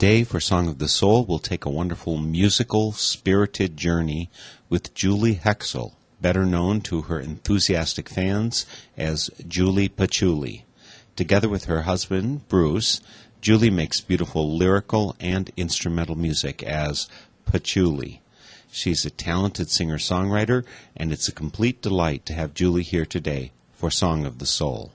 Today, for Song of the Soul, we'll take a wonderful musical, spirited journey with Julie Hexel, better known to her enthusiastic fans as Julie Patchouli. Together with her husband, Bruce, Julie makes beautiful lyrical and instrumental music as Patchouli. She's a talented singer songwriter, and it's a complete delight to have Julie here today for Song of the Soul.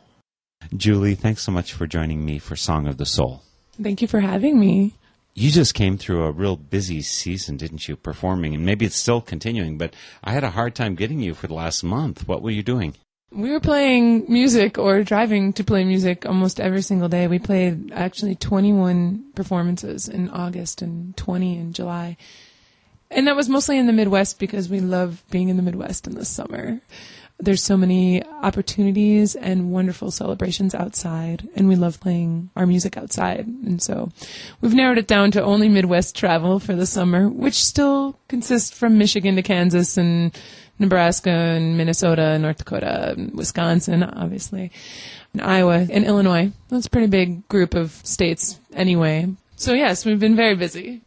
Julie, thanks so much for joining me for Song of the Soul. Thank you for having me. You just came through a real busy season, didn't you, performing? And maybe it's still continuing, but I had a hard time getting you for the last month. What were you doing? We were playing music or driving to play music almost every single day. We played actually 21 performances in August and 20 in July. And that was mostly in the Midwest because we love being in the Midwest in the summer. There's so many opportunities and wonderful celebrations outside, and we love playing our music outside. And so we've narrowed it down to only Midwest travel for the summer, which still consists from Michigan to Kansas and Nebraska and Minnesota and North Dakota, and Wisconsin, obviously, and Iowa and Illinois. That's a pretty big group of states anyway. So yes, we've been very busy.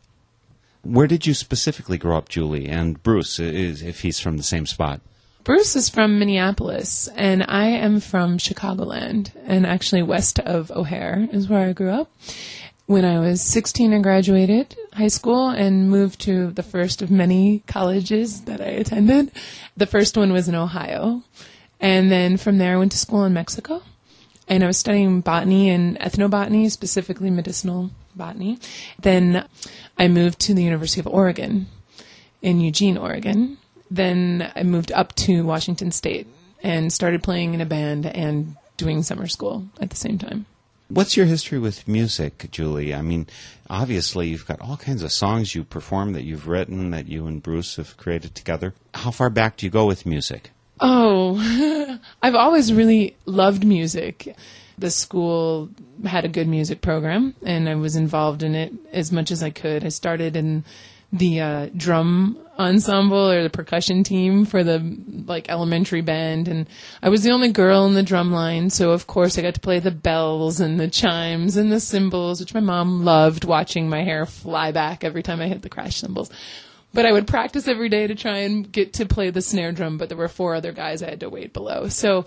Where did you specifically grow up, Julie? And Bruce, is, if he's from the same spot. Bruce is from Minneapolis, and I am from Chicagoland, and actually west of O'Hare is where I grew up. When I was 16, I graduated high school and moved to the first of many colleges that I attended. The first one was in Ohio. And then from there, I went to school in Mexico. And I was studying botany and ethnobotany, specifically medicinal botany. Then I moved to the University of Oregon in Eugene, Oregon. Then I moved up to Washington State and started playing in a band and doing summer school at the same time. What's your history with music, Julie? I mean, obviously you've got all kinds of songs you perform that you've written that you and Bruce have created together. How far back do you go with music? Oh, I've always really loved music. The school had a good music program, and I was involved in it as much as I could. I started in the uh, drum ensemble or the percussion team for the like elementary band, and I was the only girl in the drum line, so of course I got to play the bells and the chimes and the cymbals, which my mom loved watching my hair fly back every time I hit the crash cymbals. But I would practice every day to try and get to play the snare drum, but there were four other guys I had to wait below. So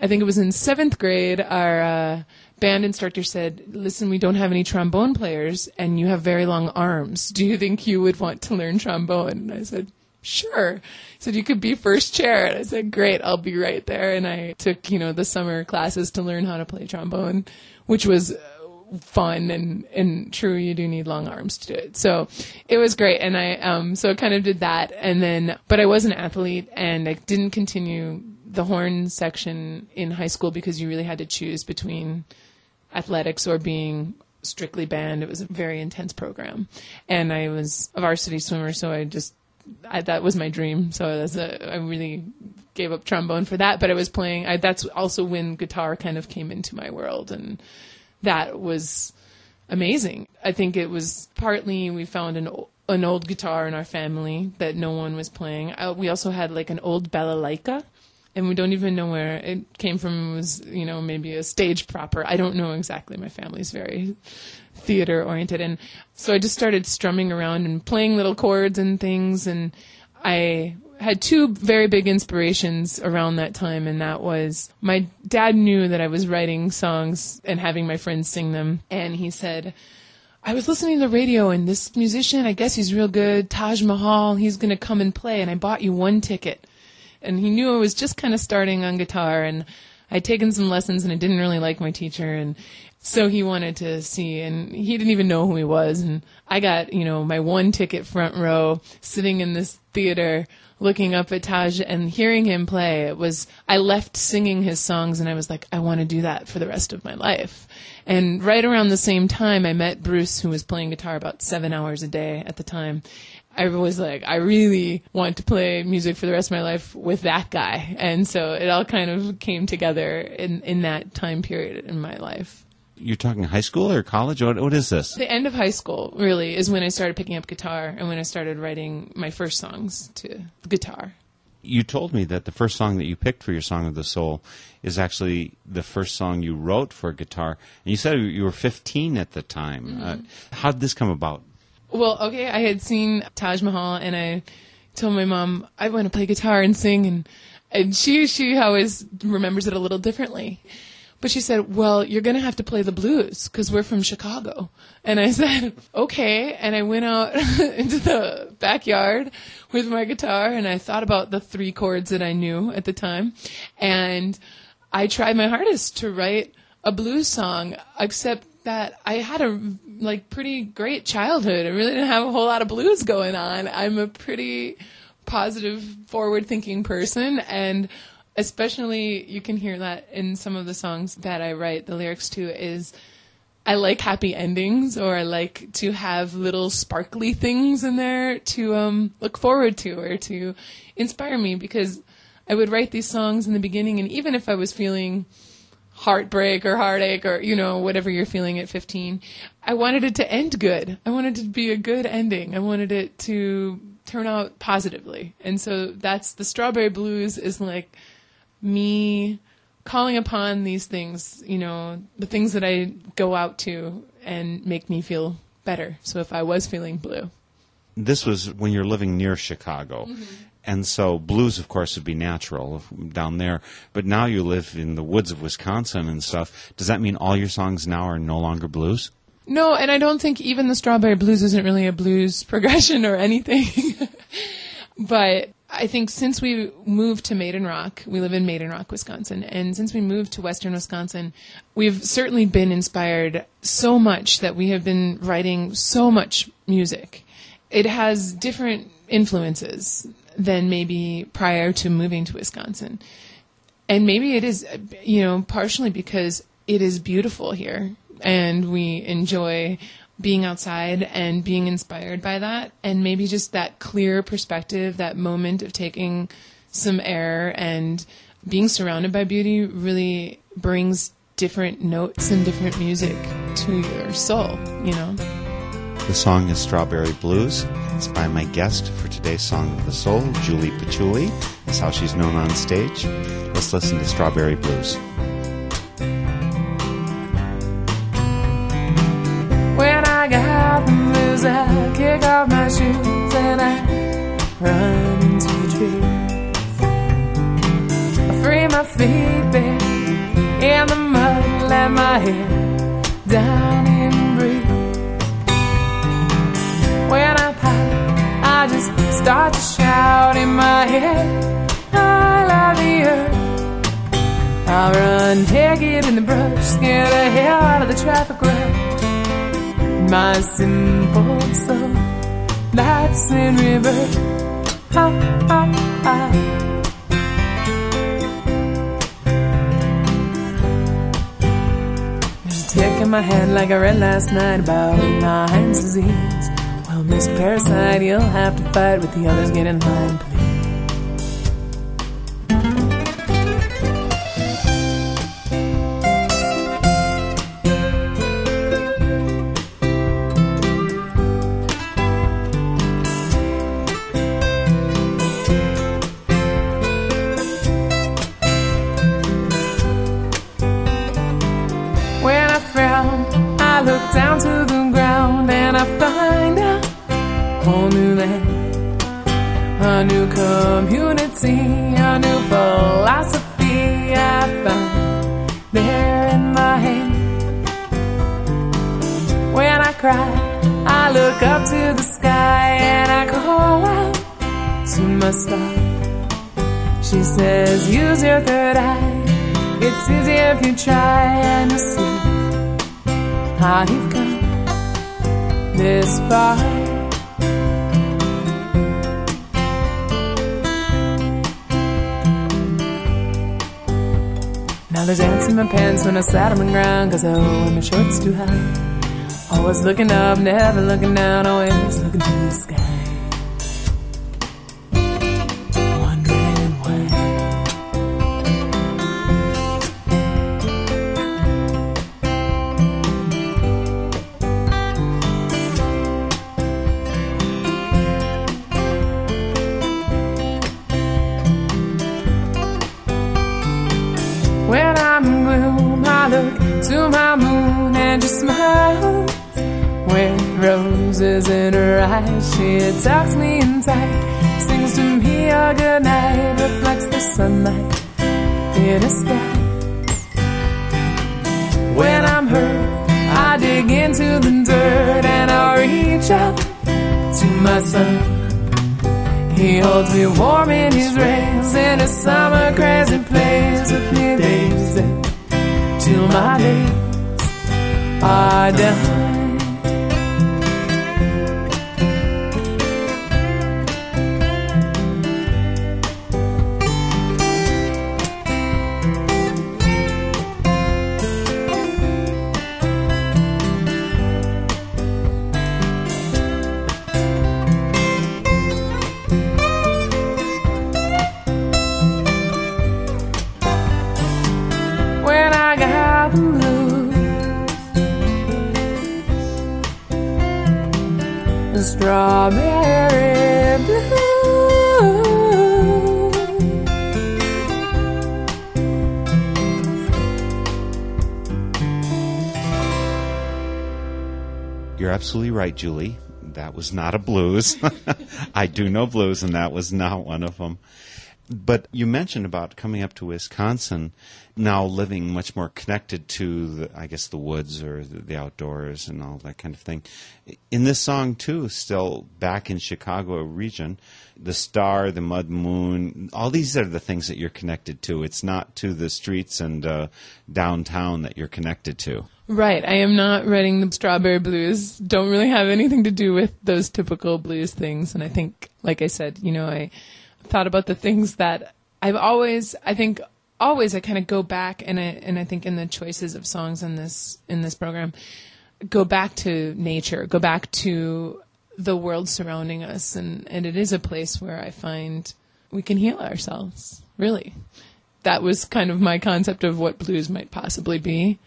I think it was in seventh grade, our uh, band instructor said, Listen, we don't have any trombone players, and you have very long arms. Do you think you would want to learn trombone? And I said, Sure. He said, You could be first chair. And I said, Great, I'll be right there. And I took, you know, the summer classes to learn how to play trombone, which was uh, fun and and true you do need long arms to do it so it was great and i um so I kind of did that and then but i was an athlete and i didn't continue the horn section in high school because you really had to choose between athletics or being strictly band it was a very intense program and i was a varsity swimmer so i just I, that was my dream so that's a, i really gave up trombone for that but i was playing I, that's also when guitar kind of came into my world and that was amazing. I think it was partly we found an an old guitar in our family that no one was playing. Uh, we also had like an old balalaika, and we don't even know where it came from. It was you know maybe a stage proper. I don't know exactly. My family's very theater oriented, and so I just started strumming around and playing little chords and things, and I had two very big inspirations around that time, and that was my dad knew that I was writing songs and having my friends sing them, and he said, I was listening to the radio and this musician, I guess he's real good, Taj Mahal, he's going to come and play, and I bought you one ticket. And he knew I was just kind of starting on guitar, and I'd taken some lessons, and I didn't really like my teacher, and so he wanted to see, and he didn't even know who he was. And I got, you know, my one ticket front row, sitting in this theater looking up at Taj and hearing him play, it was, I left singing his songs and I was like, I want to do that for the rest of my life. And right around the same time, I met Bruce, who was playing guitar about seven hours a day at the time. I was like, I really want to play music for the rest of my life with that guy. And so it all kind of came together in, in that time period in my life you're talking high school or college? What, what is this? The end of high school, really, is when I started picking up guitar and when I started writing my first songs to guitar. You told me that the first song that you picked for your Song of the Soul is actually the first song you wrote for guitar. And you said you were 15 at the time. Mm-hmm. Uh, how did this come about? Well, okay, I had seen Taj Mahal and I told my mom, I want to play guitar and sing. And, and she, she always remembers it a little differently. But she said, well, you're going to have to play the blues because we're from Chicago. And I said, okay. And I went out into the backyard with my guitar and I thought about the three chords that I knew at the time. And I tried my hardest to write a blues song, except that I had a like pretty great childhood. I really didn't have a whole lot of blues going on. I'm a pretty positive, forward thinking person and especially you can hear that in some of the songs that I write the lyrics to is I like happy endings or I like to have little sparkly things in there to um, look forward to or to inspire me because I would write these songs in the beginning and even if I was feeling heartbreak or heartache or you know whatever you're feeling at 15 I wanted it to end good. I wanted it to be a good ending. I wanted it to turn out positively. And so that's the strawberry blues is like me calling upon these things, you know, the things that I go out to and make me feel better. So if I was feeling blue. This was when you're living near Chicago. Mm-hmm. And so blues, of course, would be natural down there. But now you live in the woods of Wisconsin and stuff. Does that mean all your songs now are no longer blues? No, and I don't think even the Strawberry Blues isn't really a blues progression or anything. but I think since we moved to Maiden Rock, we live in Maiden Rock, Wisconsin, and since we moved to Western Wisconsin, we've certainly been inspired so much that we have been writing so much music. It has different influences than maybe prior to moving to Wisconsin. And maybe it is, you know, partially because it is beautiful here and we enjoy being outside and being inspired by that and maybe just that clear perspective that moment of taking some air and being surrounded by beauty really brings different notes and different music to your soul you know the song is strawberry blues it's by my guest for today's song of the soul julie patchouli that's how she's known on stage let's listen to strawberry blues When I got the blues, I kick off my shoes and I run into the trees. I free my feet, baby. let my head down and I just start to shout in my head. I love earth. I'll run naked in the brush, scare the hell out of the traffic rush. My simple soul, that's in reverse. Ha, ha, ha. There's a tick in my head like I read last night about Lyme's disease. Miss Parasite, you'll have to fight with the others. Get in line, please. Whole new land, a new community, a new philosophy I found there in my hand. When I cry, I look up to the sky and I call out to my star. She says, use your third eye. It's easy if you try and you see how you've come this far. There's ants in my pants when I sat on the ground Cause wear my shorts too high. Always looking up, never looking down Always looking to the sky she tucks me in tight, sings to me a good night, reflects the sunlight in her sky. When I'm hurt, I dig into the dirt and I reach out to my sun. He holds me warm in his rays in a summer crazy place with me days till my days are done. Absolutely right, Julie. That was not a blues. I do know blues, and that was not one of them. But you mentioned about coming up to Wisconsin, now living much more connected to, the, I guess, the woods or the, outdoors and all that kind of thing. In this song, too, still back in Chicago region, the star, the mud moon, all these are the things that you're connected to. It's not to the streets and uh, downtown that you're connected to. Right. I am not writing the strawberry blues. Don't really have anything to do with those typical blues things. And I think, like I said, you know, I thought about the things that I've always, I think, always I kind of go back and I, and I think in the choices of songs in this, in this program, go back to nature, go back to the world surrounding us. And, and it is a place where I find we can heal ourselves, really. That was kind of my concept of what blues might possibly be.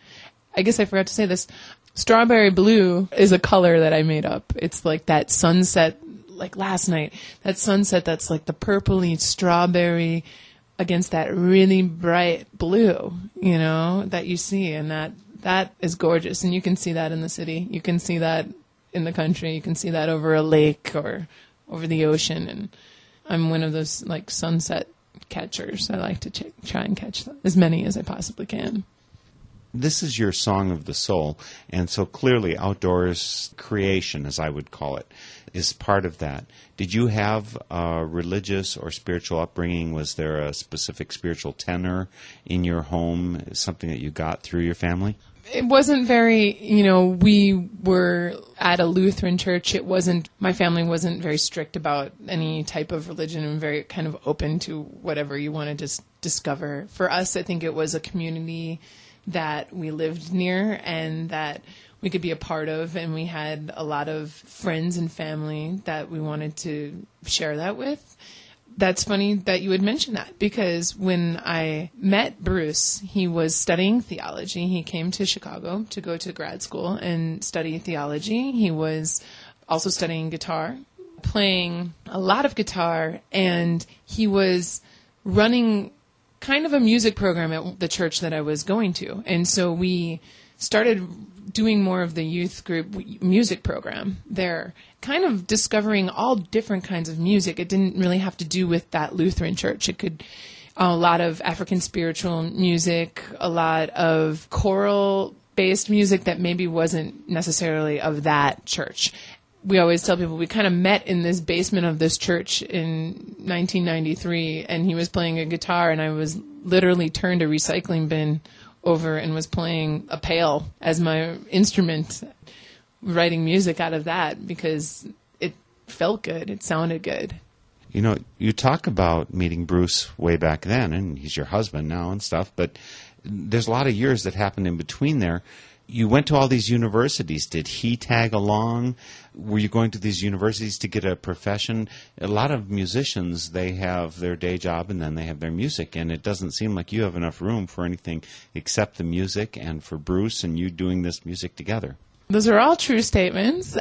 I guess I forgot to say this. Strawberry blue is a color that I made up. It's like that sunset, like last night, that sunset that's like the purpley strawberry against that really bright blue, you know, that you see. And that, that is gorgeous. And you can see that in the city. You can see that in the country. You can see that over a lake or over the ocean. And I'm one of those like sunset catchers. I like to ch- try and catch as many as I possibly can. This is your song of the soul, and so clearly outdoors creation, as I would call it, is part of that. Did you have a religious or spiritual upbringing? Was there a specific spiritual tenor in your home, something that you got through your family? it wasn't very, you know, we were at a Lutheran church. It wasn't, my family wasn't very strict about any type of religion and very kind of open to whatever you want to just discover. For us, I think it was a community that we lived near and that we could be a part of. And we had a lot of friends and family that we wanted to share that with that's funny that you would mention that because when I met Bruce, he was studying theology. He came to Chicago to go to grad school and study theology. He was also studying guitar, playing a lot of guitar, and he was running kind of a music program at the church that I was going to. And so we started doing more of the youth group music program there, kind of discovering all different kinds of music. It didn't really have to do with that Lutheran church. It could a lot of African spiritual music, a lot of choral based music that maybe wasn't necessarily of that church. We always tell people we kind of met in this basement of this church in 1993 and he was playing a guitar and I was literally turned a recycling bin over and was playing a pail as my instrument, writing music out of that because it felt good. It sounded good. You know, you talk about meeting Bruce way back then, and he's your husband now and stuff, but there's a lot of years that happened in between there you went to all these universities. Did he tag along? Were you going to these universities to get a profession? A lot of musicians, they have their day job and then they have their music, and it doesn't seem like you have enough room for anything except the music and for Bruce and you doing this music together. Those are all true statements.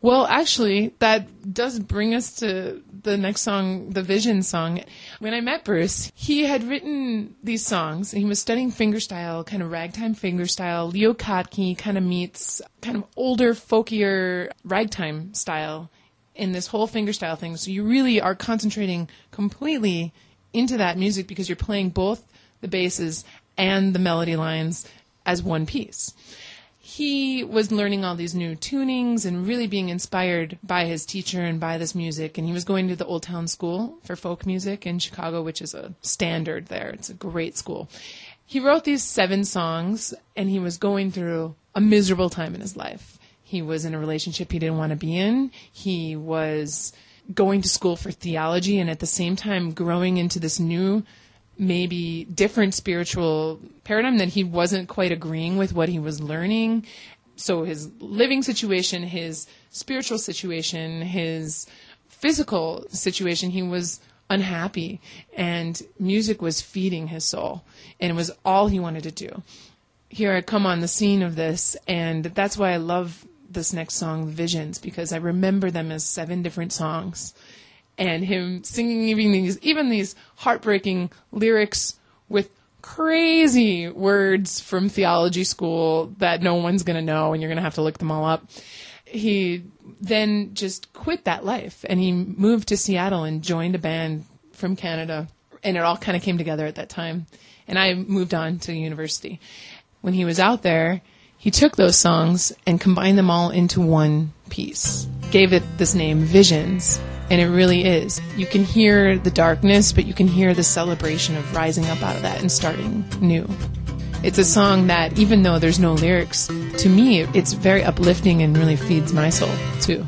Well, actually, that does bring us to the next song, the Vision song. When I met Bruce, he had written these songs. And he was studying fingerstyle, kind of ragtime fingerstyle. Leo Kottke kind of meets kind of older, folkier ragtime style in this whole fingerstyle thing. So you really are concentrating completely into that music because you're playing both the basses and the melody lines as one piece he was learning all these new tunings and really being inspired by his teacher and by this music. And he was going to the Old Town School for Folk Music in Chicago, which is a standard there. It's a great school. He wrote these seven songs and he was going through a miserable time in his life. He was in a relationship he didn't want to be in. He was going to school for theology and at the same time growing into this new maybe different spiritual paradigm that he wasn't quite agreeing with what he was learning. So his living situation, his spiritual situation, his physical situation, he was unhappy and music was feeding his soul and it was all he wanted to do. Here I come on the scene of this and that's why I love this next song, Visions, because I remember them as seven different songs and him singing even these even these heartbreaking lyrics with crazy words from theology school that no one's going to know and you're going to have to look them all up. He then just quit that life and he moved to Seattle and joined a band from Canada and it all kind of came together at that time. And I moved on to university. When he was out there, he took those songs and combined them all into one piece. Gave it this name Visions and it really is. You can hear the darkness, but you can hear the celebration of rising up out of that and starting new. It's a song that, even though there's no lyrics, to me, it's very uplifting and really feeds my soul, too.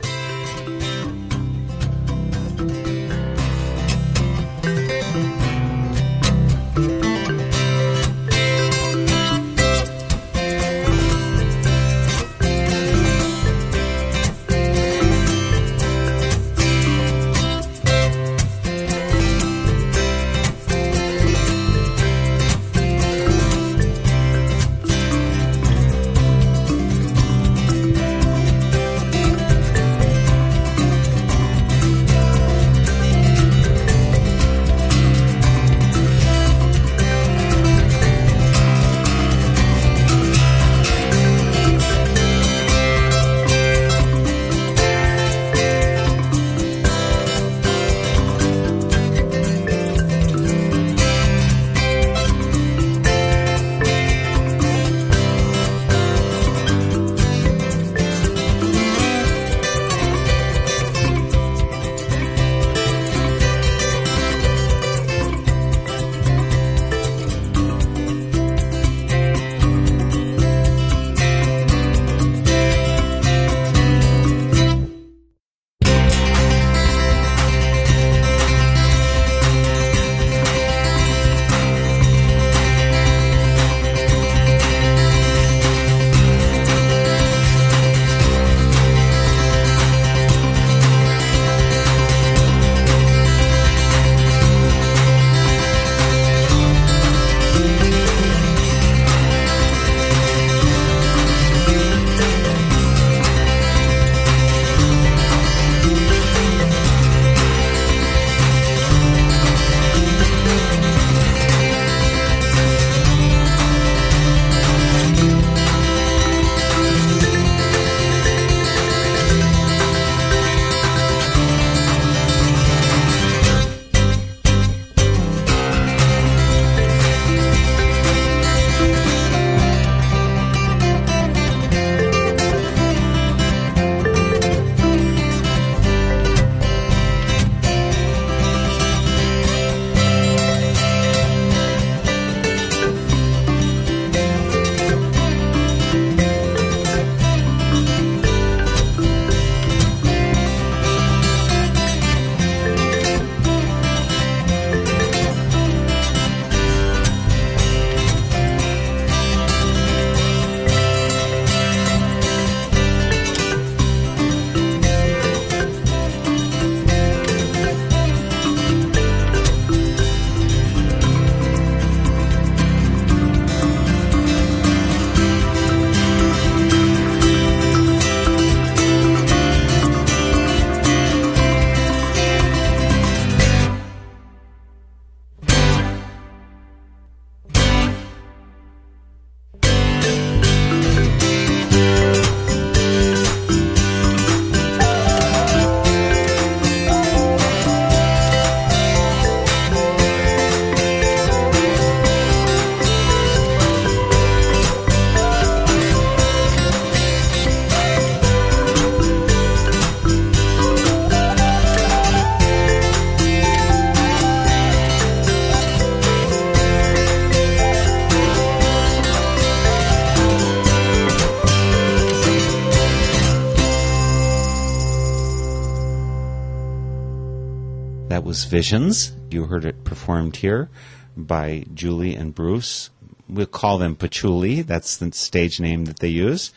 Visions. You heard it performed here by Julie and Bruce. We'll call them Patchouli. That's the stage name that they use.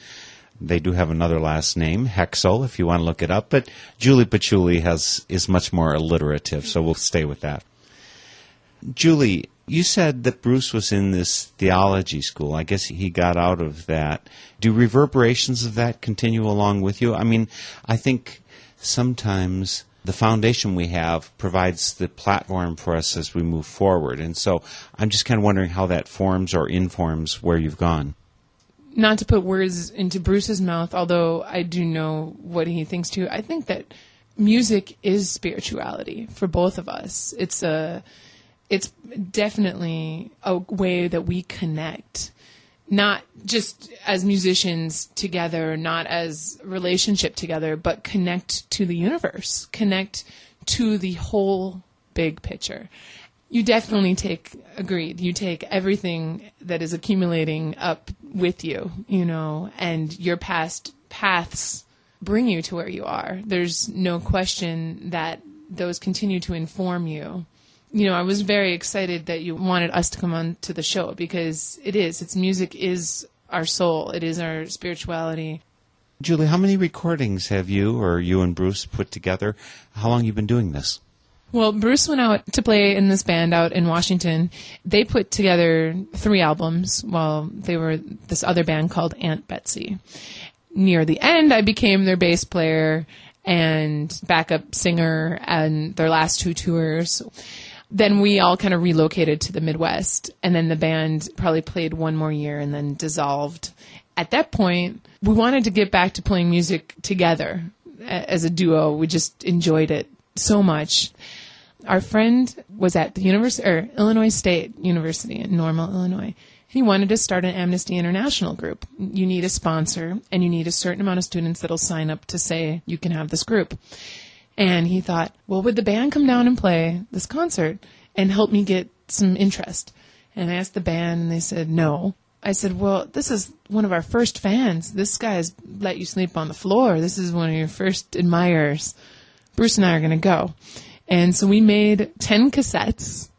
They do have another last name, Hexel, if you want to look it up, but Julie Patchouli has is much more alliterative, so we'll stay with that. Julie, you said that Bruce was in this theology school. I guess he got out of that. Do reverberations of that continue along with you? I mean, I think sometimes the foundation we have provides the platform for us as we move forward. And so I'm just kind of wondering how that forms or informs where you've gone. Not to put words into Bruce's mouth, although I do know what he thinks too. I think that music is spirituality for both of us. It's a it's definitely a way that we connect not just as musicians together not as relationship together but connect to the universe connect to the whole big picture. You definitely take agreed you take everything that is accumulating up with you you know and your past paths bring you to where you are. There's no question that those continue to inform you you know, I was very excited that you wanted us to come on to the show because it is. It's music is our soul. It is our spirituality. Julie, how many recordings have you or you and Bruce put together? How long you been doing this? Well, Bruce went out to play in this band out in Washington. They put together three albums while they were this other band called Aunt Betsy. Near the end, I became their bass player and backup singer and their last two tours then we all kind of relocated to the Midwest, and then the band probably played one more year and then dissolved. At that point, we wanted to get back to playing music together as a duo. We just enjoyed it so much. Our friend was at the University or Illinois State University in Normal, Illinois. He wanted to start an Amnesty International group. You need a sponsor and you need a certain amount of students that'll sign up to say you can have this group. And he thought, well, would the band come down and play this concert and help me get some interest? And I asked the band and they said no. I said, well, this is one of our first fans. This guy's let you sleep on the floor. This is one of your first admirers. Bruce and I are going to go. And so we made 10 cassettes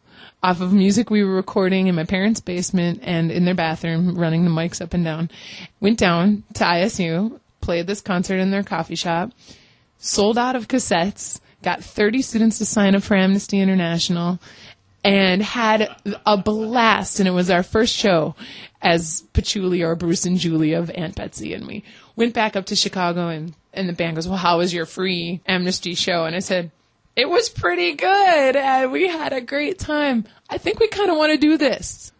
off of music we were recording in my parents' basement and in their bathroom, running the mics up and down. Went down to ISU, played this concert in their coffee shop sold out of cassettes, got 30 students to sign up for Amnesty International, and had a blast. And it was our first show as Patchouli or Bruce and Julie of Aunt Betsy. And we went back up to Chicago and, and the band goes, well, how was your free Amnesty show? And I said, it was pretty good. And we had a great time. I think we kind of want to do this.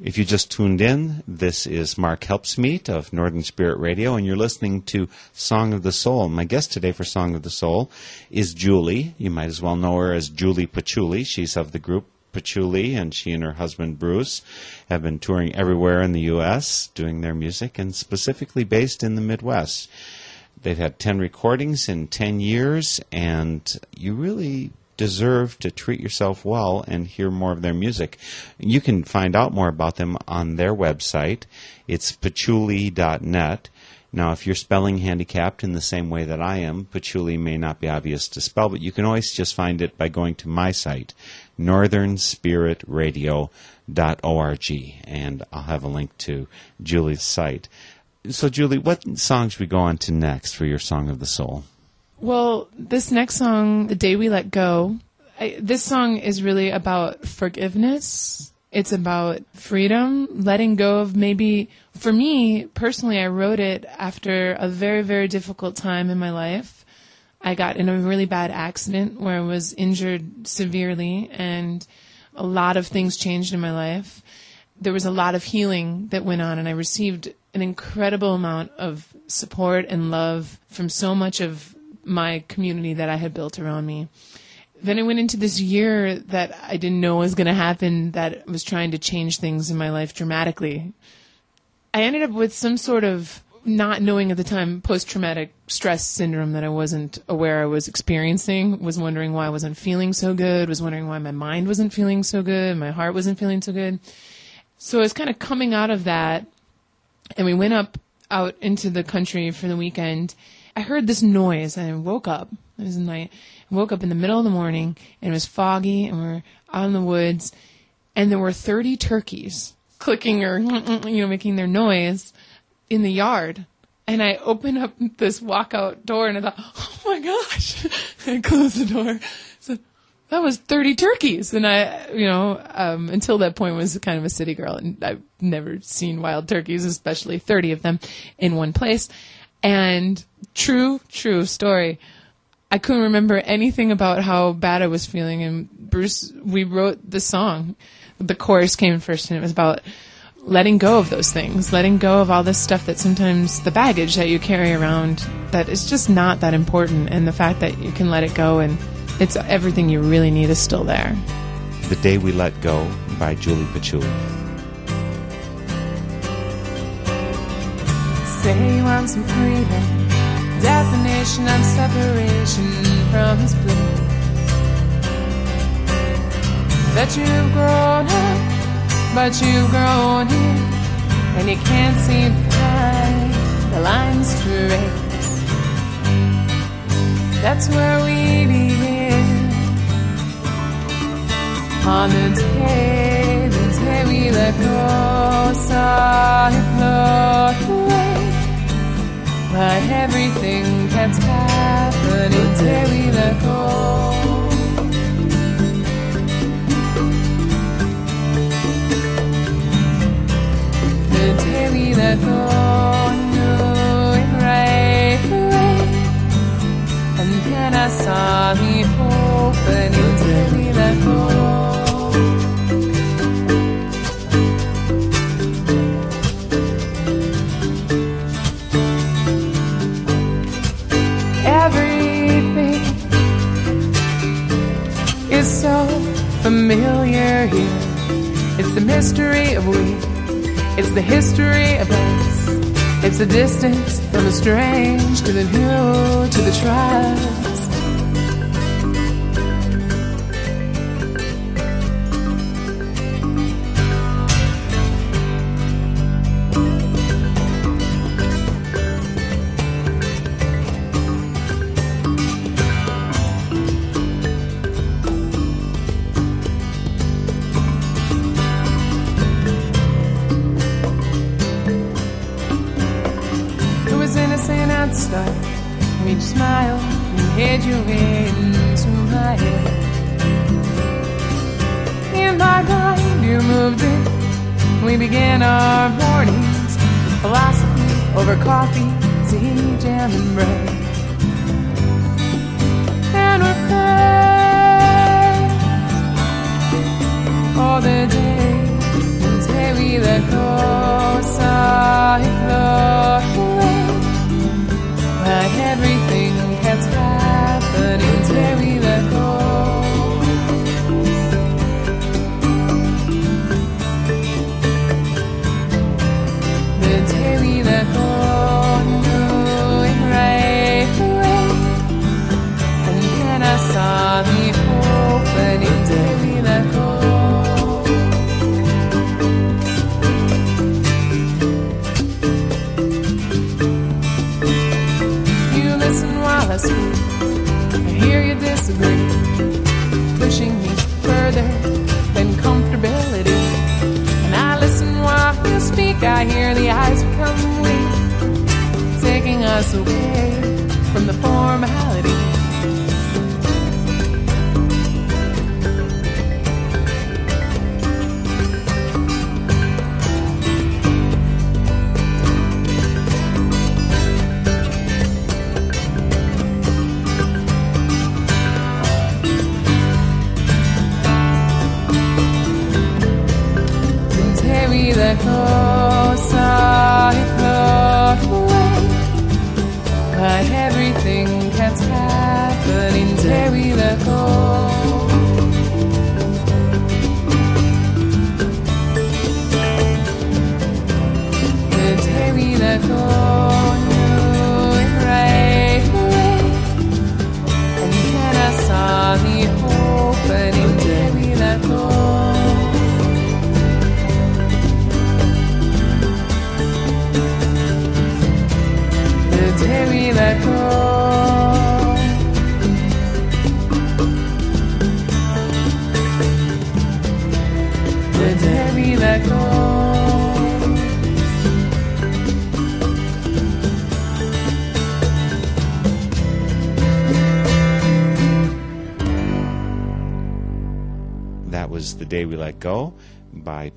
If you just tuned in, this is Mark Helpsmeet of Northern Spirit Radio, and you're listening to Song of the Soul. My guest today for Song of the Soul is Julie. You might as well know her as Julie Patchouli. She's of the group Patchouli, and she and her husband Bruce have been touring everywhere in the U.S., doing their music, and specifically based in the Midwest. They've had 10 recordings in 10 years, and you really deserve to treat yourself well and hear more of their music. You can find out more about them on their website. It's patchouli.net. Now, if you're spelling handicapped in the same way that I am, patchouli may not be obvious to spell, but you can always just find it by going to my site, northernspiritradio.org, and I'll have a link to Julie's site. So, Julie, what songs we go on to next for your Song of the Soul? Well, this next song, The Day We Let Go, I, this song is really about forgiveness. It's about freedom, letting go of maybe, for me personally, I wrote it after a very, very difficult time in my life. I got in a really bad accident where I was injured severely and a lot of things changed in my life. There was a lot of healing that went on and I received an incredible amount of support and love from so much of my community that I had built around me. Then I went into this year that I didn't know was going to happen, that was trying to change things in my life dramatically. I ended up with some sort of not knowing at the time post traumatic stress syndrome that I wasn't aware I was experiencing, was wondering why I wasn't feeling so good, was wondering why my mind wasn't feeling so good, my heart wasn't feeling so good. So I was kind of coming out of that, and we went up out into the country for the weekend I heard this noise and I woke up It was night. I woke up in the middle of the morning and it was foggy and we're out in the woods and there were 30 turkeys clicking or, you know, making their noise in the yard. And I opened up this walkout door and I thought, oh my gosh. I closed the door. So that was 30 turkeys. And I, you know, um, until that point was kind of a city girl and I've never seen wild turkeys, especially 30 of them in one place. And true, true story. I couldn't remember anything about how bad I was feeling. And Bruce, we wrote the song. The chorus came first and it was about letting go of those things, letting go of all this stuff that sometimes the baggage that you carry around that is just not that important. And the fact that you can let it go and it's everything you really need is still there. The Day We Let Go by Julie Patchouli. Say you want some freedom, definition of separation from this place. That you've grown up, but you've grown in, and you can't seem to find the lines to erase. That's where we begin. On the day, the day we let go, saw it away. But everything kept happening, the day we let go. The distance from the strange to the new to the trust.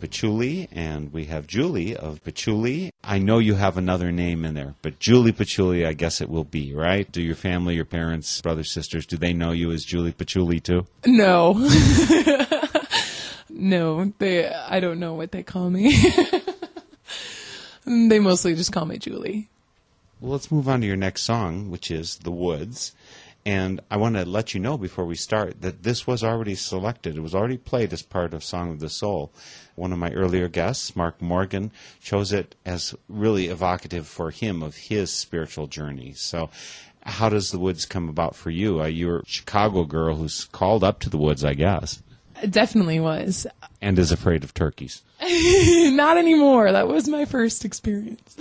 Patchouli, and we have Julie of Patchouli. I know you have another name in there, but Julie Patchouli, I guess it will be, right? Do your family, your parents, brothers, sisters, do they know you as Julie Patchouli too? No. no, they I don't know what they call me. they mostly just call me Julie. Well, let's move on to your next song, which is The Woods. And I want to let you know before we start that this was already selected. It was already played as part of Song of the Soul. One of my earlier guests, Mark Morgan, chose it as really evocative for him of his spiritual journey. So, how does the woods come about for you? Uh, you're a Chicago girl who's called up to the woods, I guess, It definitely was. and is afraid of turkeys. Not anymore. That was my first experience.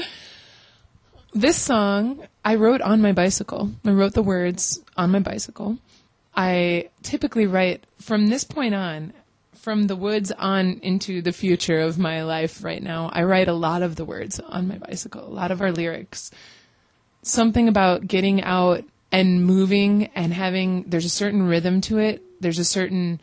This song I wrote on my bicycle. I wrote the words on my bicycle. I typically write from this point on, from the woods on into the future of my life right now. I write a lot of the words on my bicycle, a lot of our lyrics. Something about getting out and moving and having, there's a certain rhythm to it. There's a certain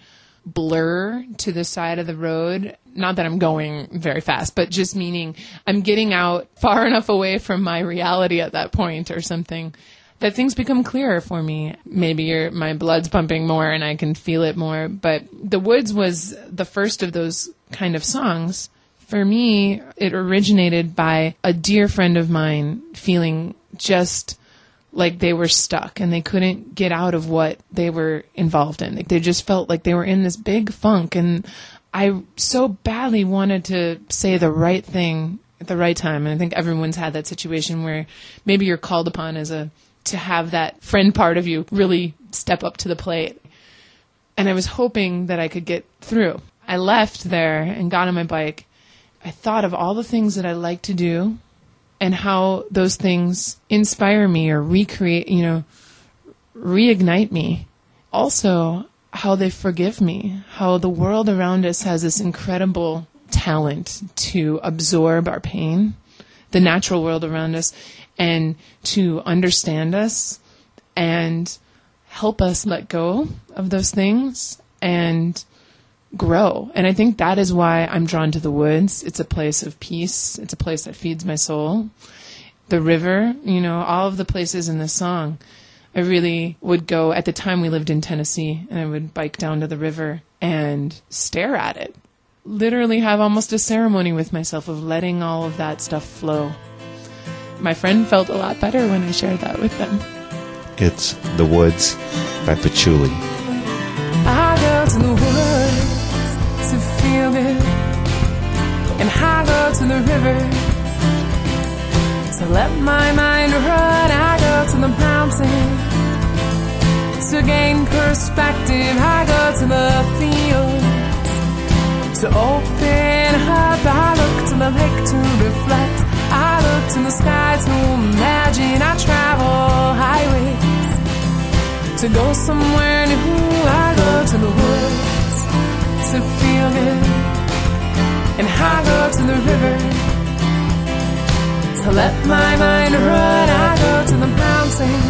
blur to the side of the road. Not that I'm going very fast, but just meaning I'm getting out far enough away from my reality at that point or something that things become clearer for me. Maybe my blood's pumping more and I can feel it more. But The Woods was the first of those kind of songs. For me, it originated by a dear friend of mine feeling just like they were stuck and they couldn't get out of what they were involved in. Like they just felt like they were in this big funk and I so badly wanted to say the right thing at the right time. And I think everyone's had that situation where maybe you're called upon as a to have that friend part of you really step up to the plate. And I was hoping that I could get through. I left there and got on my bike. I thought of all the things that I like to do and how those things inspire me or recreate, you know, reignite me. Also, how they forgive me, how the world around us has this incredible talent to absorb our pain, the natural world around us, and to understand us and help us let go of those things and grow. And I think that is why I'm drawn to the woods. It's a place of peace. It's a place that feeds my soul. The river, you know, all of the places in the song. I really would go at the time we lived in Tennessee and I would bike down to the river and stare at it. Literally have almost a ceremony with myself of letting all of that stuff flow. My friend felt a lot better when I shared that with them. It's The Woods by Patchouli. I go to the woods and I go to the river to let my mind run. I go to the mountain to gain perspective. I go to the fields to open up. I look to the lake to reflect. I look to the sky to imagine. I travel highways to go somewhere new. I go to the woods to feel good, and I go to the river to let my mind run. I go to the mountain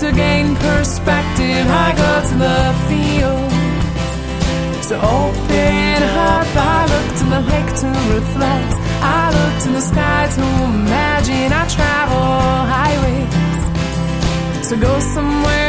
to gain perspective. I go to the field to open up. I look to the lake to reflect. I look to the sky to imagine. I travel highways to go somewhere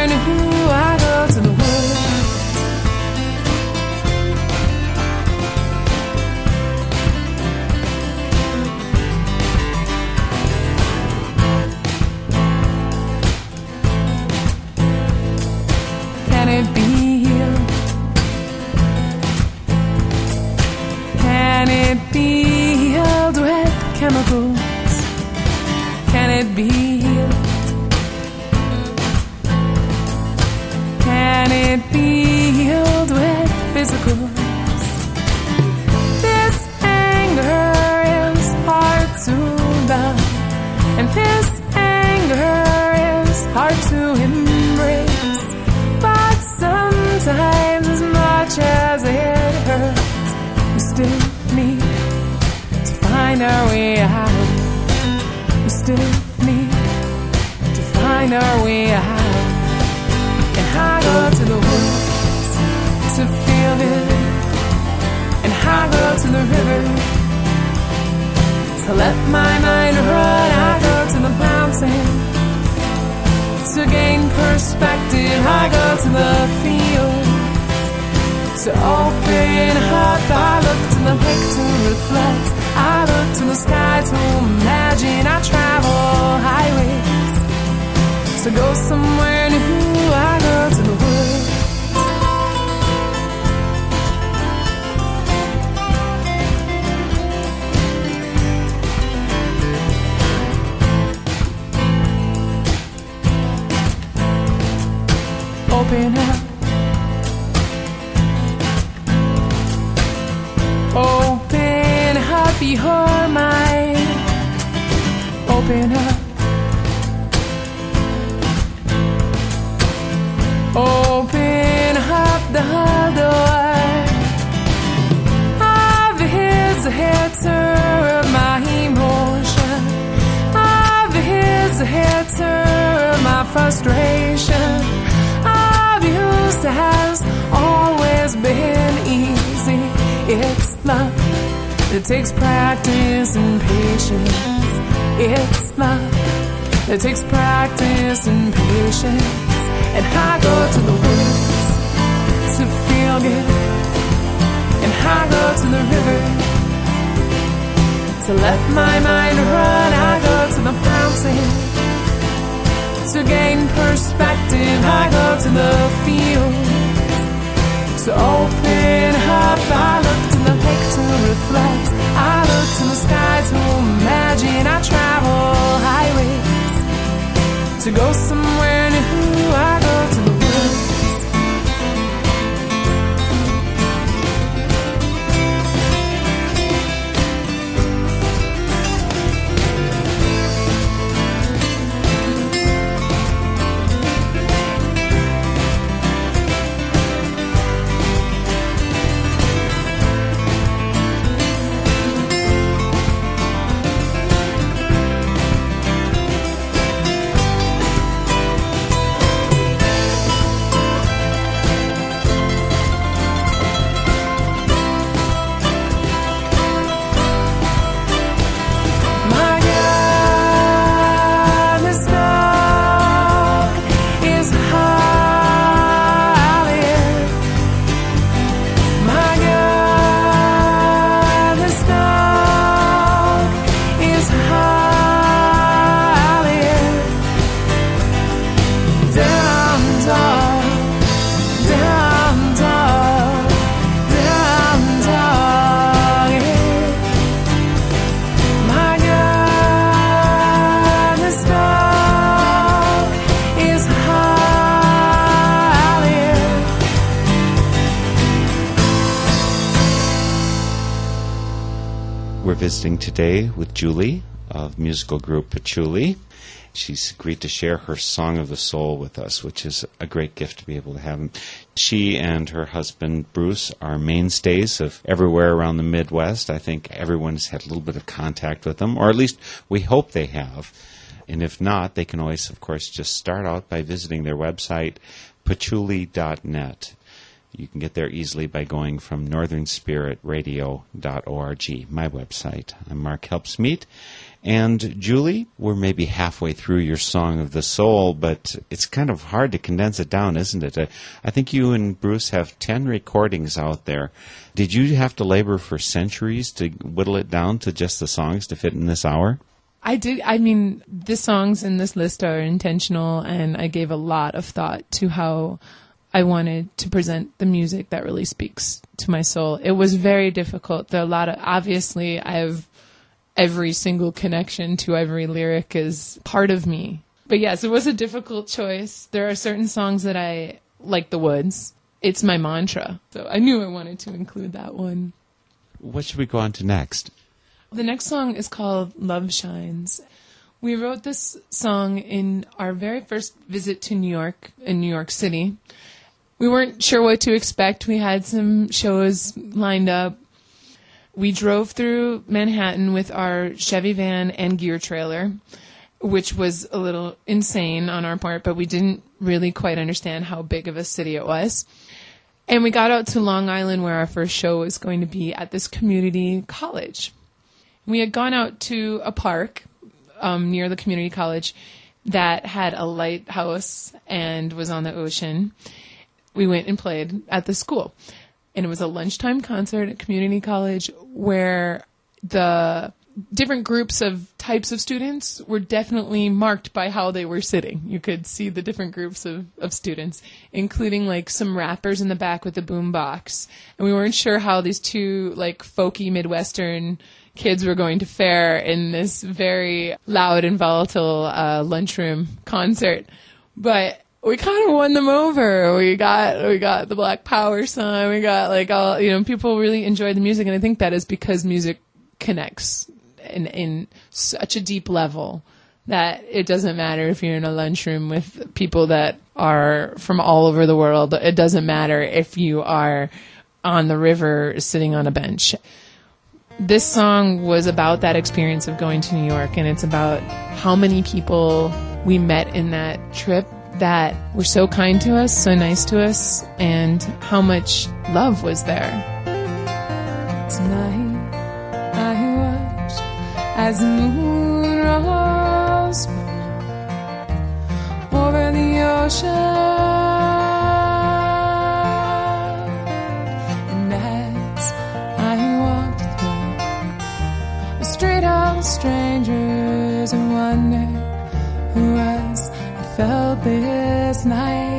to let my mind run. I go to the mountain to gain perspective. I go to the field to open up. I look to the lake to reflect. I look to the sky to imagine. I travel highways to go somewhere new. I go to the woods. Open up. Today with Julie of musical group Patchouli. She's agreed to share her Song of the Soul with us, which is a great gift to be able to have. She and her husband Bruce are mainstays of everywhere around the Midwest. I think everyone's had a little bit of contact with them, or at least we hope they have. And if not, they can always, of course, just start out by visiting their website, patchouli.net. You can get there easily by going from northernspiritradio.org, my website. I'm Mark Helpsmeet. And Julie, we're maybe halfway through your Song of the Soul, but it's kind of hard to condense it down, isn't it? I, I think you and Bruce have 10 recordings out there. Did you have to labor for centuries to whittle it down to just the songs to fit in this hour? I did. I mean, the songs in this list are intentional, and I gave a lot of thought to how I wanted to present the music that really speaks to my soul. It was very difficult. There are a lot of obviously I have every single connection to every lyric is part of me. But yes, it was a difficult choice. There are certain songs that I like the woods. It's my mantra. So I knew I wanted to include that one. What should we go on to next? The next song is called Love Shines. We wrote this song in our very first visit to New York, in New York City. We weren't sure what to expect. We had some shows lined up. We drove through Manhattan with our Chevy van and gear trailer, which was a little insane on our part, but we didn't really quite understand how big of a city it was. And we got out to Long Island where our first show was going to be at this community college. We had gone out to a park um, near the community college that had a lighthouse and was on the ocean. We went and played at the school. And it was a lunchtime concert at community college where the different groups of types of students were definitely marked by how they were sitting. You could see the different groups of, of students, including like some rappers in the back with the boom box. And we weren't sure how these two like folky Midwestern kids were going to fare in this very loud and volatile uh, lunchroom concert. But we kind of won them over. We got we got the Black Power sign. We got like all you know. People really enjoyed the music, and I think that is because music connects in in such a deep level that it doesn't matter if you're in a lunchroom with people that are from all over the world. It doesn't matter if you are on the river sitting on a bench. This song was about that experience of going to New York, and it's about how many people we met in that trip that were so kind to us, so nice to us, and how much love was there. Tonight I watched as the moon rose over the ocean, and as I walked through the street of strangers and I felt this night.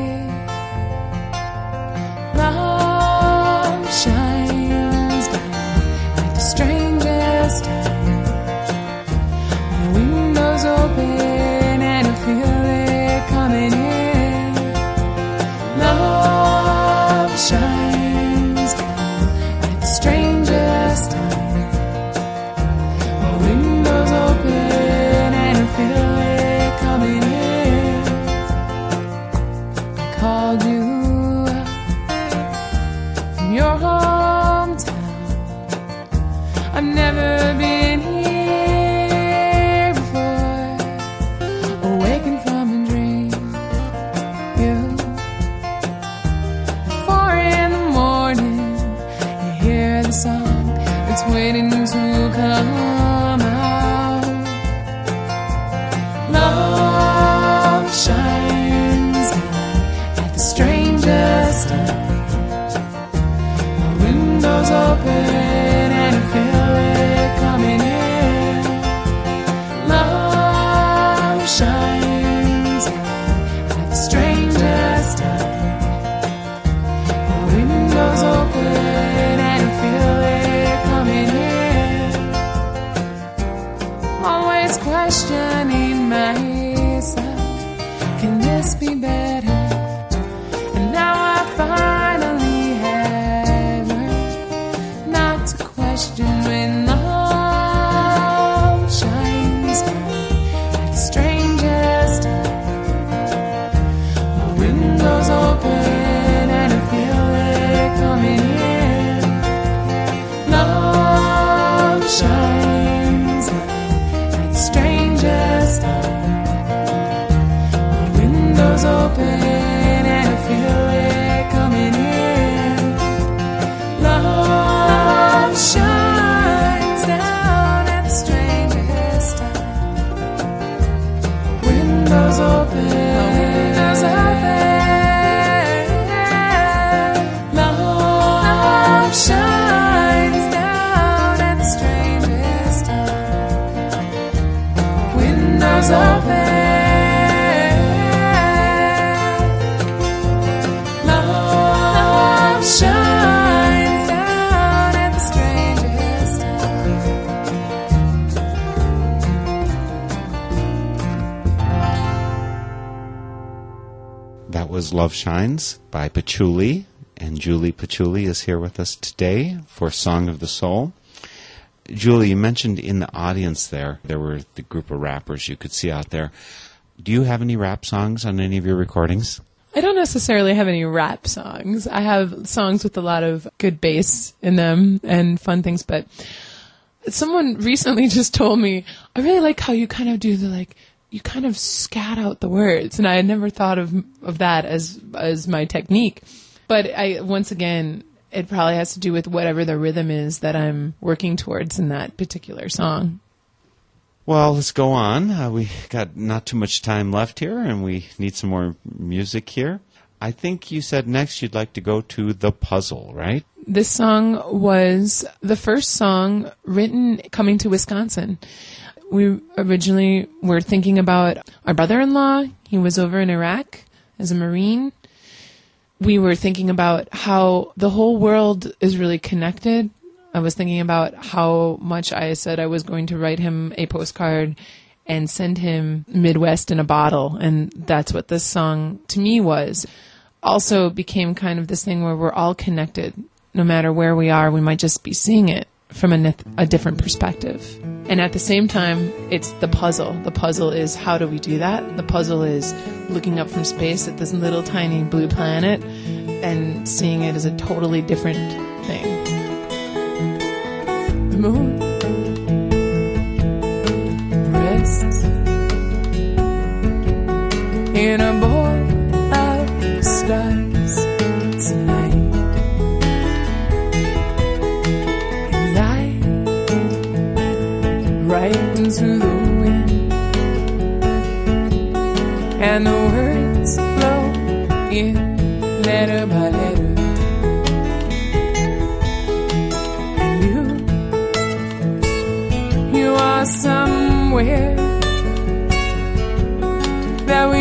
Love Shines by Patchouli, and Julie Patchouli is here with us today for Song of the Soul. Julie, you mentioned in the audience there, there were the group of rappers you could see out there. Do you have any rap songs on any of your recordings? I don't necessarily have any rap songs. I have songs with a lot of good bass in them and fun things, but someone recently just told me, I really like how you kind of do the like, you kind of scat out the words. And I had never thought of, of that as, as my technique. But I, once again, it probably has to do with whatever the rhythm is that I'm working towards in that particular song. Well, let's go on. Uh, we got not too much time left here, and we need some more music here. I think you said next you'd like to go to the puzzle, right? This song was the first song written coming to Wisconsin. We originally were thinking about our brother-in-law. He was over in Iraq as a Marine. We were thinking about how the whole world is really connected. I was thinking about how much I said I was going to write him a postcard and send him Midwest in a bottle. And that's what this song to me was. Also became kind of this thing where we're all connected. No matter where we are, we might just be seeing it from a, a different perspective. And at the same time, it's the puzzle. The puzzle is how do we do that? The puzzle is looking up from space at this little tiny blue planet and seeing it as a totally different thing. The moon rests in a bowl Right into the wind, and the words flow in letter by letter. And you, you are somewhere that we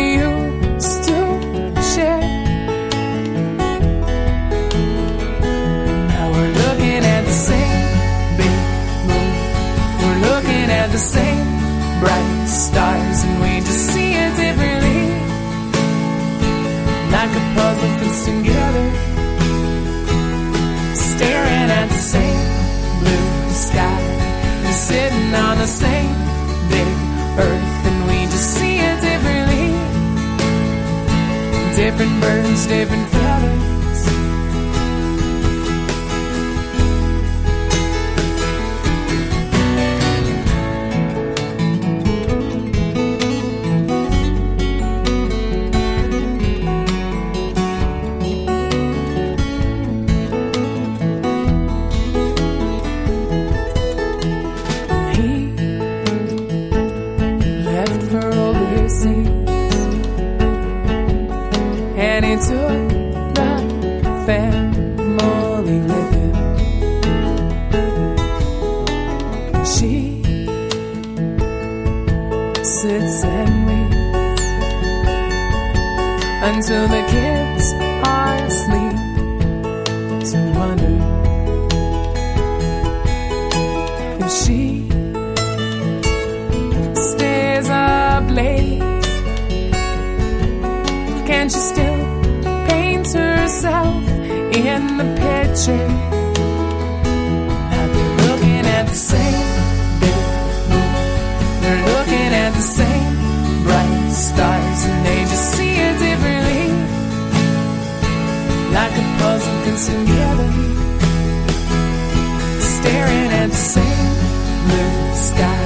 sky.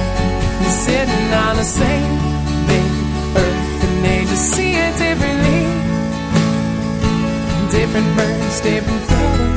And sitting on the same big earth and they just see it differently. Different birds different feathers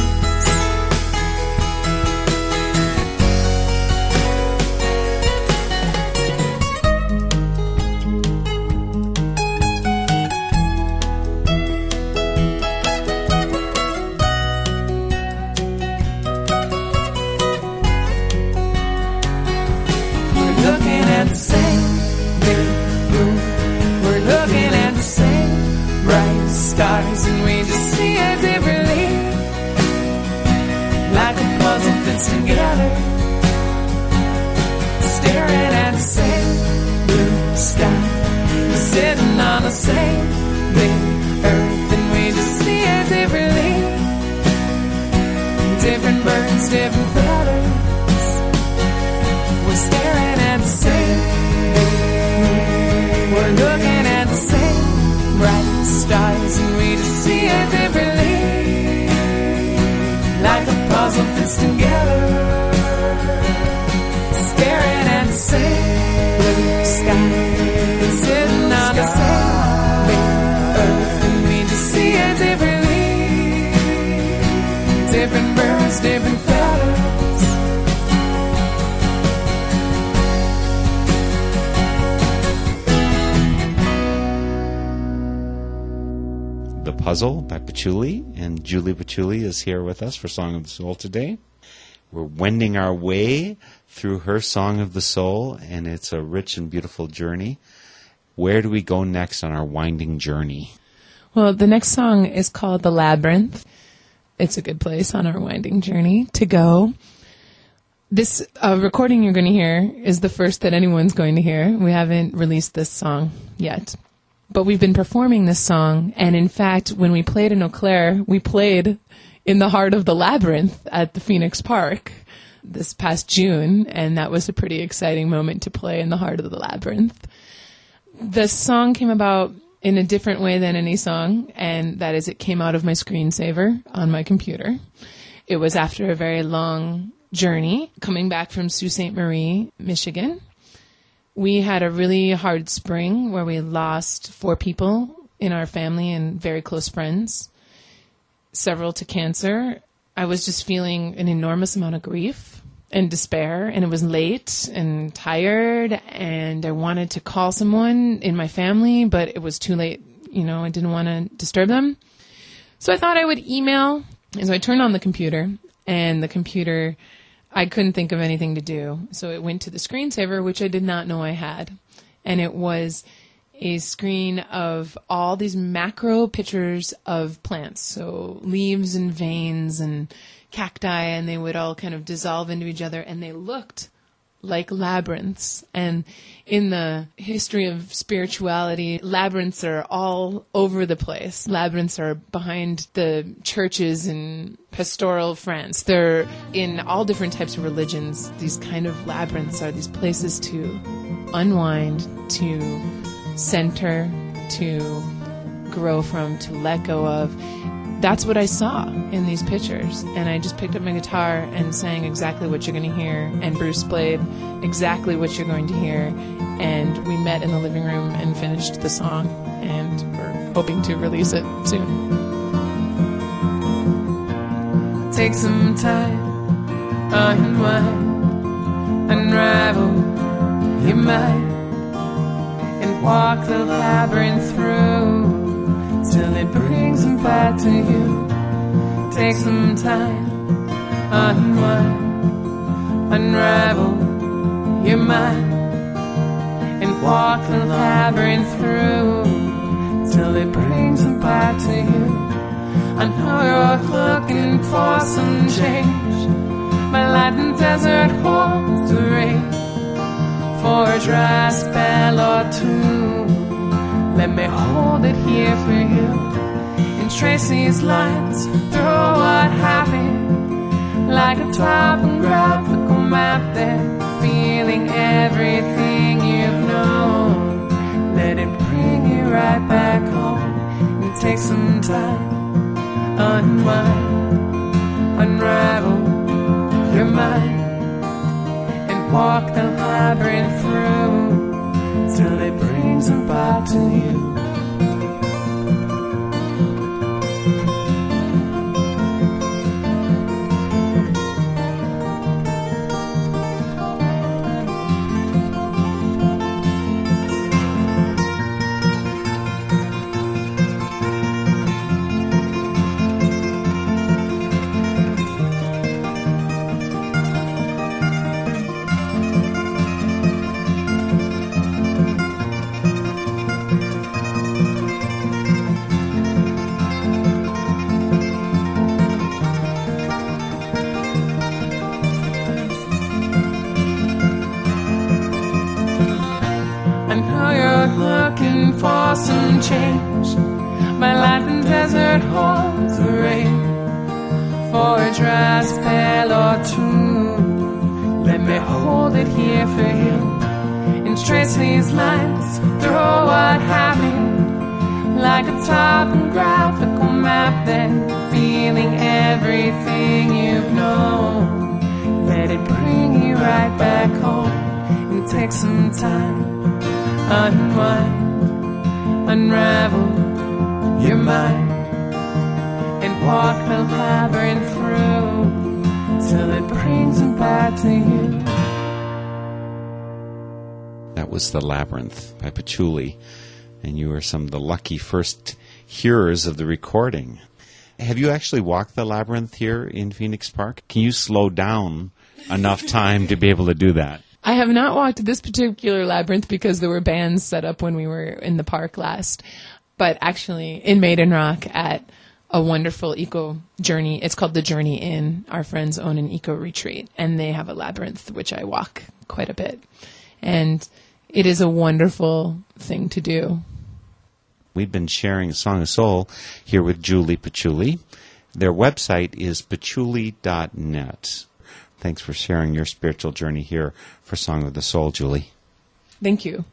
Patchouli is here with us for Song of the Soul today. We're wending our way through her Song of the Soul, and it's a rich and beautiful journey. Where do we go next on our winding journey? Well, the next song is called The Labyrinth. It's a good place on our winding journey to go. This uh, recording you're going to hear is the first that anyone's going to hear. We haven't released this song yet. But we've been performing this song, and in fact, when we played in Eau Claire, we played in the heart of the labyrinth at the Phoenix Park this past June, and that was a pretty exciting moment to play in the heart of the labyrinth. The song came about in a different way than any song, and that is it came out of my screensaver on my computer. It was after a very long journey coming back from Sault Ste. Marie, Michigan. We had a really hard spring where we lost four people in our family and very close friends, several to cancer. I was just feeling an enormous amount of grief and despair, and it was late and tired, and I wanted to call someone in my family, but it was too late. You know, I didn't want to disturb them. So I thought I would email. And so I turned on the computer, and the computer I couldn't think of anything to do. So it went to the screensaver, which I did not know I had. And it was a screen of all these macro pictures of plants. So leaves and veins and cacti, and they would all kind of dissolve into each other, and they looked like labyrinths. And in the history of spirituality, labyrinths are all over the place. Labyrinths are behind the churches in pastoral France. They're in all different types of religions. These kind of labyrinths are these places to unwind, to center, to grow from, to let go of that's what I saw in these pictures. And I just picked up my guitar and sang exactly what you're going to hear. And Bruce played exactly what you're going to hear. And we met in the living room and finished the song. And we're hoping to release it soon. Take some time, unwind, unravel your mind, and walk the labyrinth through till it brings them back to you. Take some time, unwind, unravel your mind, and walk the labyrinth through till it brings them back to you. I know you're looking for some change. My Latin desert holds the rain for a dry spell or two. Let me hold it here for you and trace these lines through what happened like a topographical map there, feeling everything you've known. Let it bring you right back home and take some time, unwind, unravel your mind, and walk the labyrinth through till it them back to you. Take some time unwind, unravel your mind, and walk the labyrinth through till it brings them back to you. That was The Labyrinth by Patchouli. And you were some of the lucky first hearers of the recording. Have you actually walked the labyrinth here in Phoenix Park? Can you slow down enough time to be able to do that? I have not walked this particular labyrinth because there were bands set up when we were in the park last. But actually, in Maiden Rock at a wonderful eco journey, it's called the Journey Inn. Our friends own an eco retreat, and they have a labyrinth which I walk quite a bit, and it is a wonderful thing to do. We've been sharing Song of Soul here with Julie Patchouli. Their website is patchouli.net. Thanks for sharing your spiritual journey here for Song of the Soul, Julie. Thank you.